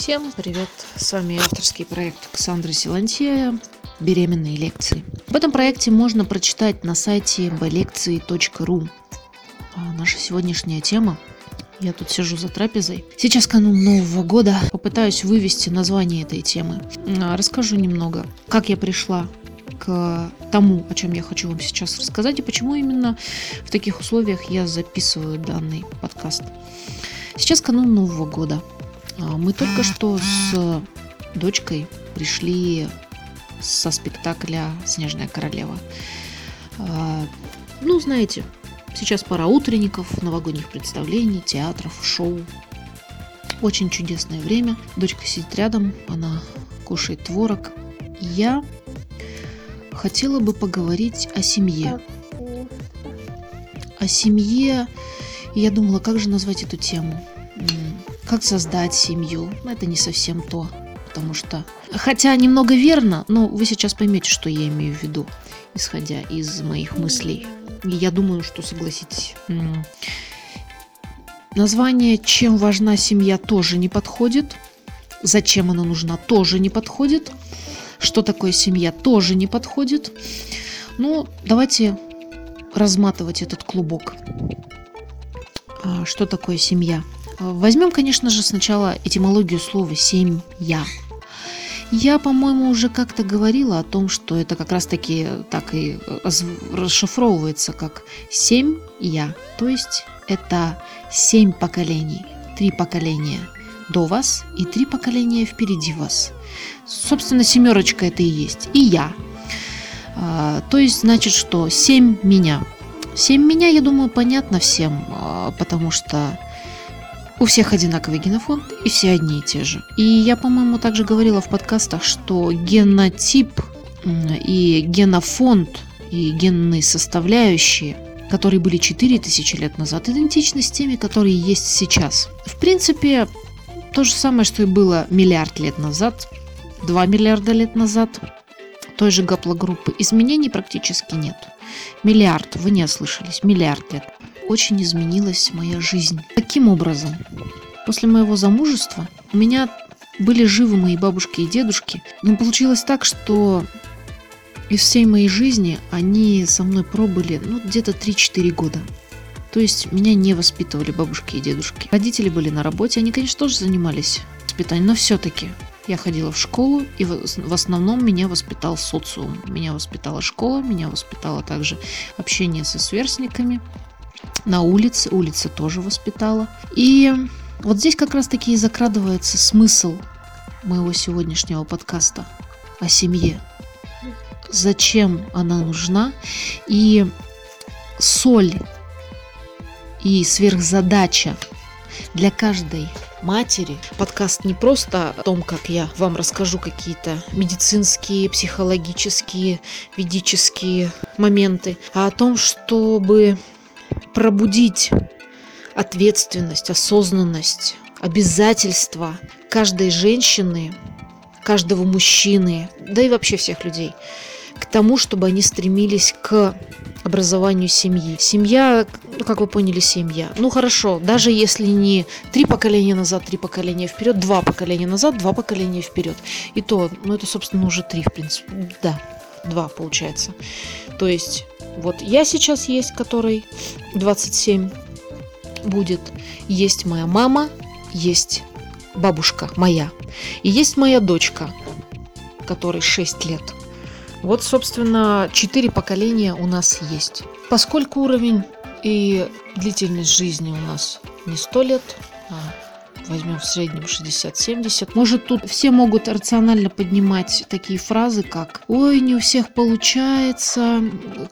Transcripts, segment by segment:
Всем привет! С вами авторский проект Ксандры Силантьея «Беременные лекции». В этом проекте можно прочитать на сайте bлекции.ру. А наша сегодняшняя тема я тут сижу за трапезой. Сейчас канун Нового года. Попытаюсь вывести название этой темы. А, расскажу немного, как я пришла к тому, о чем я хочу вам сейчас рассказать, и почему именно в таких условиях я записываю данный подкаст. Сейчас канун Нового года. А, мы только что с дочкой пришли со спектакля «Снежная королева». А, ну, знаете, сейчас пора утренников, новогодних представлений, театров, шоу. Очень чудесное время. Дочка сидит рядом, она кушает творог. Я хотела бы поговорить о семье. О семье. Я думала, как же назвать эту тему как создать семью. Это не совсем то, потому что... Хотя немного верно, но вы сейчас поймете, что я имею в виду, исходя из моих мыслей. И я думаю, что согласитесь. Название «Чем важна семья» тоже не подходит. Зачем она нужна тоже не подходит. Что такое семья тоже не подходит. Ну, давайте разматывать этот клубок. А, что такое семья? Возьмем, конечно же, сначала этимологию слова «семья». Я, по-моему, уже как-то говорила о том, что это как раз-таки так и расшифровывается как «семь я», то есть это семь поколений, три поколения до вас и три поколения впереди вас. Собственно, семерочка это и есть, и я. А, то есть, значит, что семь меня. Семь меня, я думаю, понятно всем, а, потому что у всех одинаковый генофонд и все одни и те же. И я, по-моему, также говорила в подкастах, что генотип и генофонд и генные составляющие которые были 4000 лет назад, идентичны с теми, которые есть сейчас. В принципе, то же самое, что и было миллиард лет назад, 2 миллиарда лет назад, той же гаплогруппы. Изменений практически нет. Миллиард, вы не ослышались, миллиард лет очень изменилась моя жизнь. Каким образом? После моего замужества у меня были живы мои бабушки и дедушки, но получилось так, что из всей моей жизни они со мной пробыли ну, где-то 3-4 года. То есть меня не воспитывали бабушки и дедушки. Родители были на работе, они, конечно, тоже занимались воспитанием, но все-таки я ходила в школу, и в основном меня воспитал социум. Меня воспитала школа, меня воспитало также общение со сверстниками на улице, улица тоже воспитала. И вот здесь как раз-таки и закрадывается смысл моего сегодняшнего подкаста о семье. Зачем она нужна и соль и сверхзадача для каждой матери. Подкаст не просто о том, как я вам расскажу какие-то медицинские, психологические, ведические моменты, а о том, чтобы пробудить ответственность, осознанность, обязательства каждой женщины, каждого мужчины, да и вообще всех людей, к тому, чтобы они стремились к образованию семьи. Семья, ну, как вы поняли, семья. Ну хорошо, даже если не три поколения назад, три поколения вперед, два поколения назад, два поколения вперед. И то, ну это, собственно, уже три, в принципе. Да, два получается. То есть вот я сейчас есть, который 27 будет. Есть моя мама, есть бабушка моя. И есть моя дочка, которой 6 лет. Вот, собственно, 4 поколения у нас есть. Поскольку уровень и длительность жизни у нас не 100 лет, возьмем в среднем 60-70. Может, тут все могут рационально поднимать такие фразы, как «Ой, не у всех получается,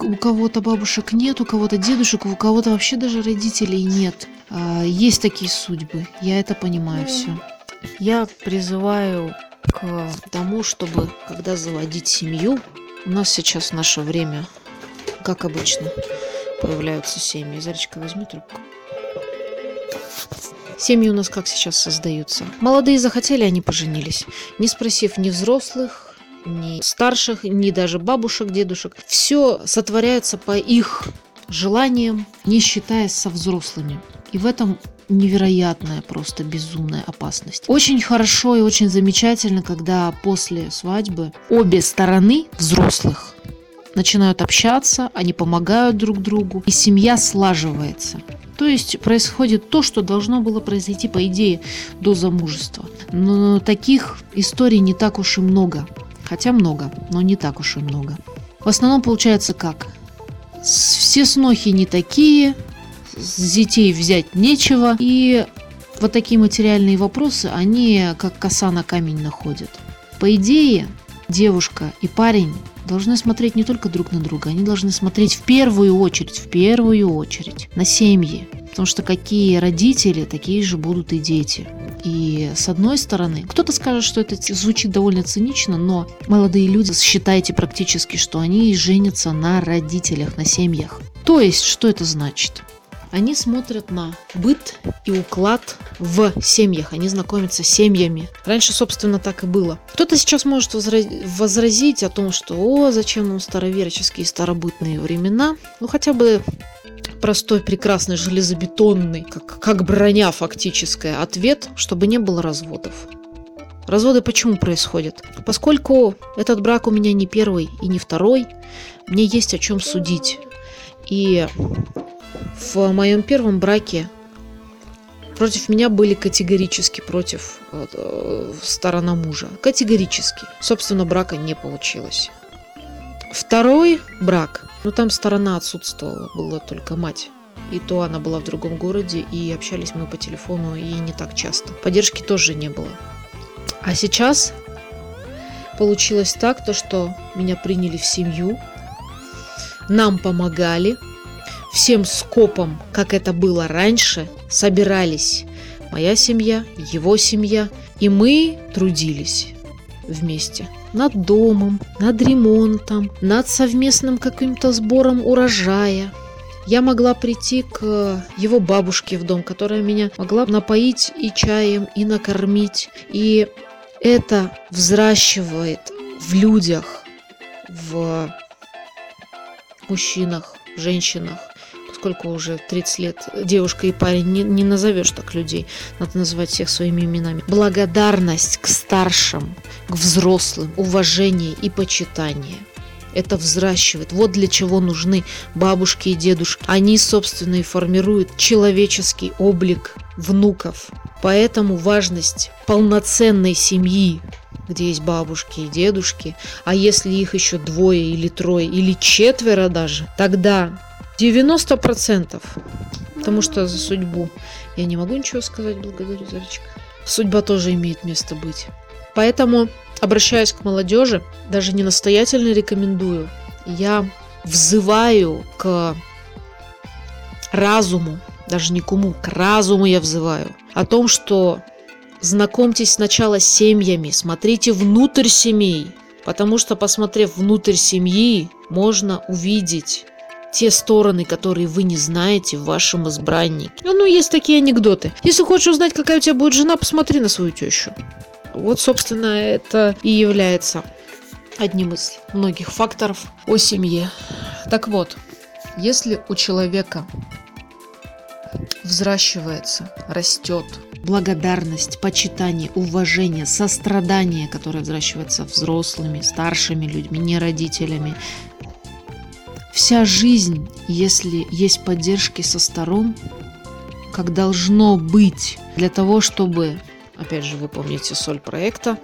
у кого-то бабушек нет, у кого-то дедушек, у кого-то вообще даже родителей нет». А, есть такие судьбы, я это понимаю все. Я призываю к тому, чтобы, когда заводить семью, у нас сейчас в наше время, как обычно, появляются семьи. Заречка, возьми трубку. Семьи у нас как сейчас создаются? Молодые захотели, они поженились. Не спросив ни взрослых, ни старших, ни даже бабушек, дедушек. Все сотворяется по их желаниям, не считаясь со взрослыми. И в этом невероятная, просто безумная опасность. Очень хорошо и очень замечательно, когда после свадьбы обе стороны взрослых начинают общаться, они помогают друг другу, и семья слаживается. То есть происходит то, что должно было произойти, по идее, до замужества. Но таких историй не так уж и много. Хотя много, но не так уж и много. В основном получается как? Все снохи не такие, с детей взять нечего, и вот такие материальные вопросы, они как коса на камень находят. По идее, девушка и парень должны смотреть не только друг на друга, они должны смотреть в первую очередь, в первую очередь на семьи. Потому что какие родители, такие же будут и дети. И с одной стороны, кто-то скажет, что это звучит довольно цинично, но молодые люди, считайте практически, что они женятся на родителях, на семьях. То есть, что это значит? Они смотрят на быт и уклад в семьях. Они знакомятся с семьями. Раньше, собственно, так и было. Кто-то сейчас может возразить о том, что «О, зачем нам староверческие старобытные времена?» Ну, хотя бы простой, прекрасный, железобетонный, как, как броня фактическая, ответ, чтобы не было разводов. Разводы почему происходят? Поскольку этот брак у меня не первый и не второй, мне есть о чем судить. И в моем первом браке против меня были категорически против э, сторона мужа. Категорически. Собственно, брака не получилось. Второй брак, ну там сторона отсутствовала, была только мать. И то она была в другом городе, и общались мы по телефону, и не так часто. Поддержки тоже не было. А сейчас получилось так, то, что меня приняли в семью, нам помогали, всем скопом, как это было раньше, собирались моя семья, его семья, и мы трудились вместе над домом, над ремонтом, над совместным каким-то сбором урожая. Я могла прийти к его бабушке в дом, которая меня могла напоить и чаем, и накормить. И это взращивает в людях, в мужчинах, женщинах поскольку уже 30 лет девушка и парень, не, не назовешь так людей, надо называть всех своими именами. Благодарность к старшим, к взрослым, уважение и почитание. Это взращивает. Вот для чего нужны бабушки и дедушки. Они, собственно, и формируют человеческий облик внуков. Поэтому важность полноценной семьи, где есть бабушки и дедушки, а если их еще двое или трое или четверо даже, тогда 90%. Потому что за судьбу. Я не могу ничего сказать, благодарю, Зарочка. Судьба тоже имеет место быть. Поэтому, обращаясь к молодежи, даже не настоятельно рекомендую, я взываю к разуму, даже не к уму, к разуму я взываю, о том, что знакомьтесь сначала с семьями, смотрите внутрь семей, потому что, посмотрев внутрь семьи, можно увидеть те стороны, которые вы не знаете в вашем избраннике. Ну, есть такие анекдоты. Если хочешь узнать, какая у тебя будет жена, посмотри на свою тещу. Вот, собственно, это и является одним из многих факторов о семье. Так вот, если у человека взращивается, растет благодарность, почитание, уважение, сострадание, которое взращивается взрослыми, старшими людьми, не родителями, Вся жизнь, если есть поддержки со сторон, как должно быть. Для того, чтобы, опять же, вы помните соль проекта,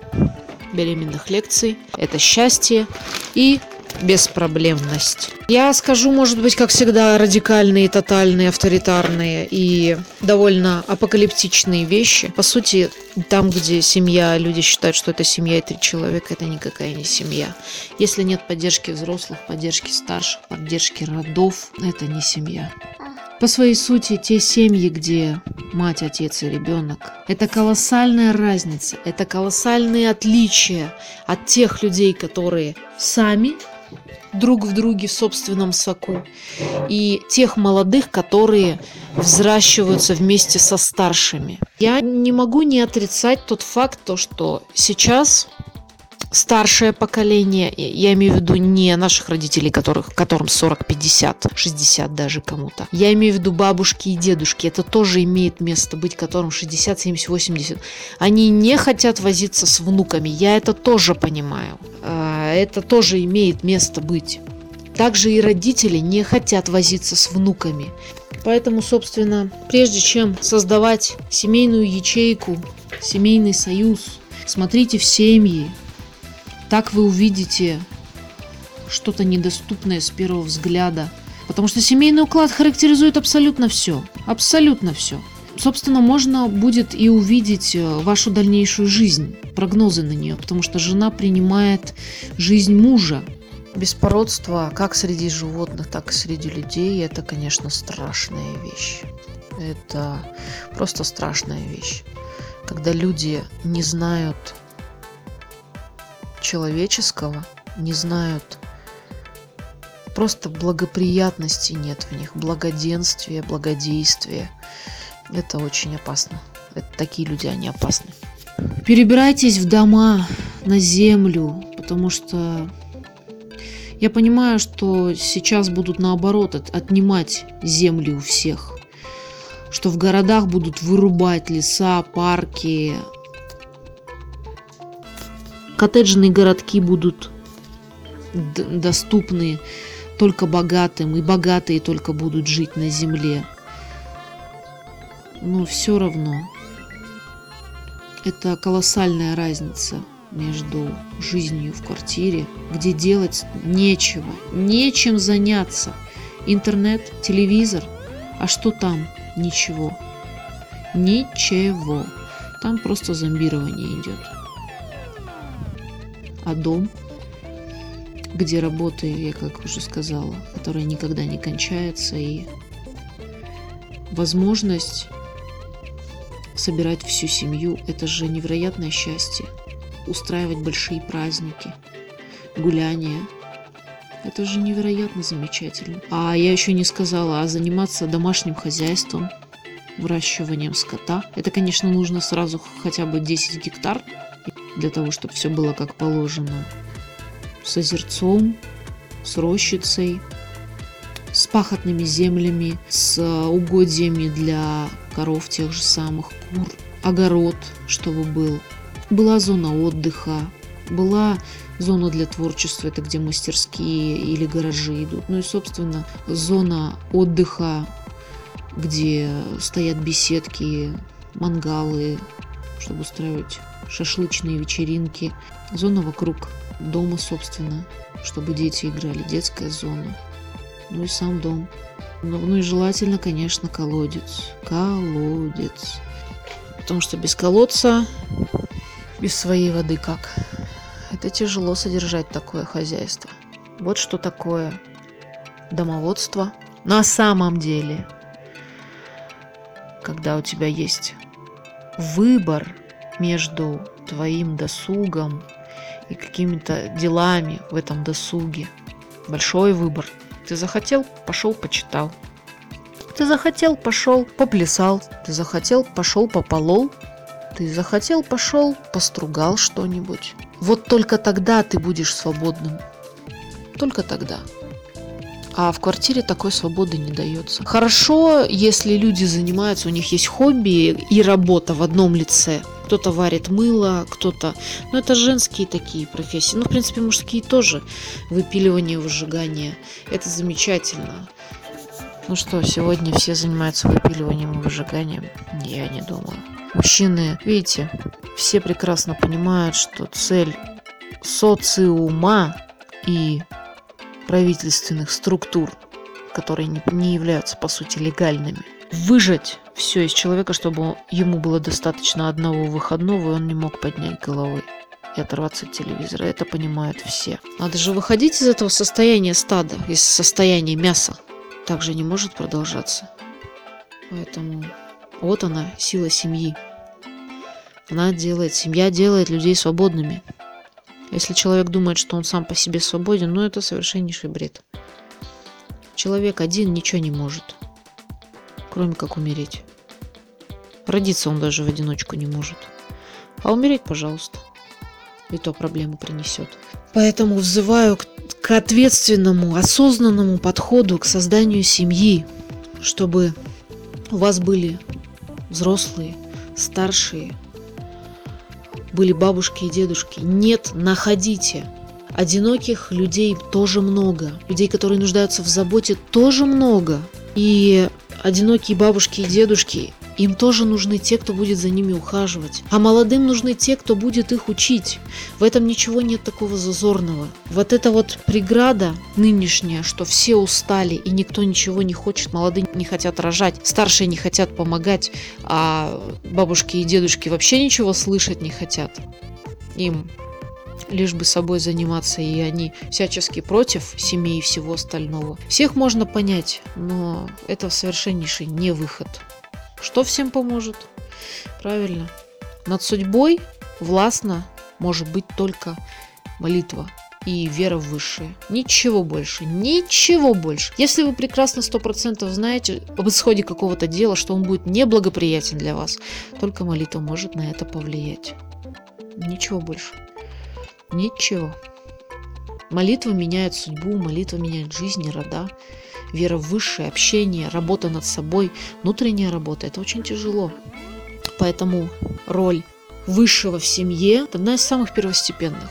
беременных лекций, это счастье и беспроблемность. Я скажу, может быть, как всегда, радикальные, тотальные, авторитарные и довольно апокалиптичные вещи. По сути, там, где семья, люди считают, что это семья и три человека, это никакая не семья. Если нет поддержки взрослых, поддержки старших, поддержки родов, это не семья. По своей сути, те семьи, где мать, отец и ребенок, это колоссальная разница, это колоссальные отличия от тех людей, которые сами друг в друге в собственном соку, и тех молодых, которые взращиваются вместе со старшими. Я не могу не отрицать тот факт, то, что сейчас старшее поколение, я имею в виду не наших родителей, которых, которым 40, 50, 60 даже кому-то. Я имею в виду бабушки и дедушки. Это тоже имеет место быть, которым 60, 70, 80. Они не хотят возиться с внуками. Я это тоже понимаю. А, это тоже имеет место быть. Также и родители не хотят возиться с внуками. Поэтому, собственно, прежде чем создавать семейную ячейку, семейный союз, смотрите в семьи. Так вы увидите что-то недоступное с первого взгляда. Потому что семейный уклад характеризует абсолютно все. Абсолютно все. Собственно, можно будет и увидеть э, вашу дальнейшую жизнь, прогнозы на нее, потому что жена принимает жизнь мужа, Беспородство как среди животных, так и среди людей – это, конечно, страшная вещь. Это просто страшная вещь. Когда люди не знают человеческого, не знают просто благоприятности нет в них, благоденствия, благодействия. Это очень опасно. Это такие люди, они опасны. Перебирайтесь в дома, на землю, потому что я понимаю, что сейчас будут наоборот от, отнимать земли у всех. Что в городах будут вырубать леса, парки. Коттеджные городки будут доступны только богатым, и богатые только будут жить на земле. Но все равно это колоссальная разница между жизнью в квартире, где делать нечего, нечем заняться. Интернет, телевизор, а что там? Ничего. Ничего. Там просто зомбирование идет. А дом, где работы, я как уже сказала, которая никогда не кончается, и возможность собирать всю семью, это же невероятное счастье устраивать большие праздники, гуляния. Это же невероятно замечательно. А я еще не сказала, а заниматься домашним хозяйством, выращиванием скота. Это, конечно, нужно сразу хотя бы 10 гектар для того, чтобы все было как положено. С озерцом, с рощицей, с пахотными землями, с угодьями для коров тех же самых, кур, огород, чтобы был, была зона отдыха, была зона для творчества, это где мастерские или гаражи идут. Ну и, собственно, зона отдыха, где стоят беседки, мангалы, чтобы устраивать шашлычные вечеринки. Зона вокруг дома, собственно, чтобы дети играли, детская зона. Ну и сам дом. Ну, ну и желательно, конечно, колодец. Колодец. Потому что без колодца без своей воды как? Это тяжело содержать такое хозяйство. Вот что такое домоводство. На самом деле, когда у тебя есть выбор между твоим досугом и какими-то делами в этом досуге, большой выбор. Ты захотел, пошел, почитал. Ты захотел, пошел, поплясал. Ты захотел, пошел, пополол. Ты захотел, пошел, постругал что-нибудь. Вот только тогда ты будешь свободным. Только тогда. А в квартире такой свободы не дается. Хорошо, если люди занимаются, у них есть хобби и работа в одном лице. Кто-то варит мыло, кто-то... Ну, это женские такие профессии. Ну, в принципе, мужские тоже. Выпиливание, выжигание. Это замечательно. Ну что, сегодня все занимаются выпиливанием и выжиганием? Я не думаю. Мужчины, видите, все прекрасно понимают, что цель социума и правительственных структур, которые не, являются по сути легальными, выжать все из человека, чтобы ему было достаточно одного выходного, и он не мог поднять головы и оторваться от телевизора. Это понимают все. Надо же выходить из этого состояния стада, из состояния мяса. Так же не может продолжаться. Поэтому вот она, сила семьи. Она делает, семья делает людей свободными. Если человек думает, что он сам по себе свободен, ну это совершеннейший бред. Человек один ничего не может, кроме как умереть. Родиться он даже в одиночку не может. А умереть, пожалуйста. и то проблему принесет. Поэтому взываю к, к ответственному, осознанному подходу к созданию семьи, чтобы у вас были взрослые, старшие, были бабушки и дедушки. Нет, находите. Одиноких людей тоже много. Людей, которые нуждаются в заботе, тоже много. И одинокие бабушки и дедушки им тоже нужны те, кто будет за ними ухаживать. А молодым нужны те, кто будет их учить. В этом ничего нет такого зазорного. Вот эта вот преграда нынешняя, что все устали и никто ничего не хочет, молодые не хотят рожать, старшие не хотят помогать, а бабушки и дедушки вообще ничего слышать не хотят. Им лишь бы собой заниматься, и они всячески против семьи и всего остального. Всех можно понять, но это совершеннейший не выход. Что всем поможет? Правильно. Над судьбой властно может быть только молитва и вера в высшее. Ничего больше, ничего больше. Если вы прекрасно сто процентов знаете об исходе какого-то дела, что он будет неблагоприятен для вас, только молитва может на это повлиять. Ничего больше. Ничего. Молитва меняет судьбу, молитва меняет жизнь и рода вера в высшее, общение, работа над собой, внутренняя работа. Это очень тяжело. Поэтому роль высшего в семье – одна из самых первостепенных.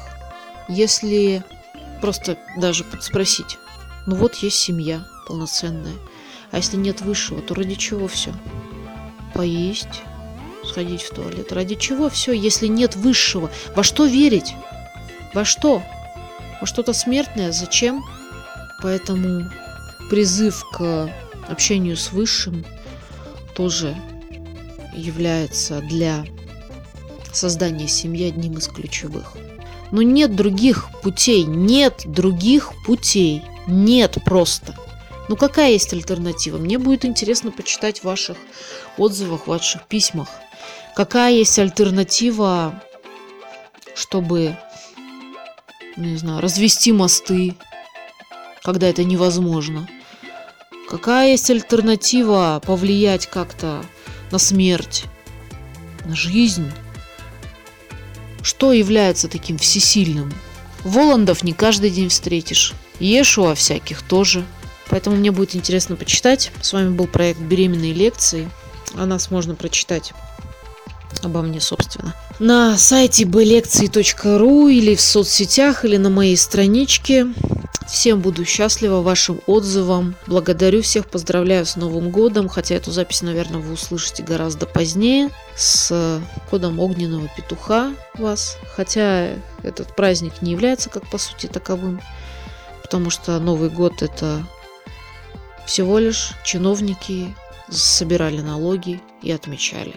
Если просто даже спросить, ну вот есть семья полноценная, а если нет высшего, то ради чего все? Поесть, сходить в туалет. Ради чего все, если нет высшего? Во что верить? Во что? Во что-то смертное? Зачем? Поэтому призыв к общению с Высшим тоже является для создания семьи одним из ключевых. Но нет других путей, нет других путей, нет просто. Ну какая есть альтернатива? Мне будет интересно почитать в ваших отзывах, в ваших письмах. Какая есть альтернатива, чтобы, не знаю, развести мосты, когда это невозможно – Какая есть альтернатива повлиять как-то на смерть, на жизнь? Что является таким всесильным? Воландов не каждый день встретишь. Ешуа всяких тоже. Поэтому мне будет интересно почитать. С вами был проект «Беременные лекции». О нас можно прочитать обо мне, собственно. На сайте bлекции.ру или в соцсетях, или на моей страничке. Всем буду счастлива вашим отзывам. Благодарю всех, поздравляю с Новым годом. Хотя эту запись, наверное, вы услышите гораздо позднее. С кодом огненного петуха вас. Хотя этот праздник не является как по сути таковым. Потому что Новый год это всего лишь чиновники собирали налоги и отмечали.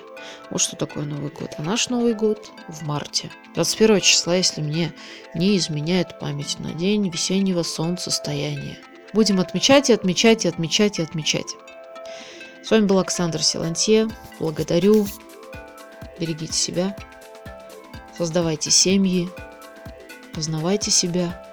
Вот что такое Новый год. А наш Новый год в марте. 21 числа, если мне не изменяет память, на день весеннего солнцестояния. Будем отмечать и отмечать и отмечать и отмечать. С вами был Александр Силантье. Благодарю. Берегите себя. Создавайте семьи. Познавайте себя.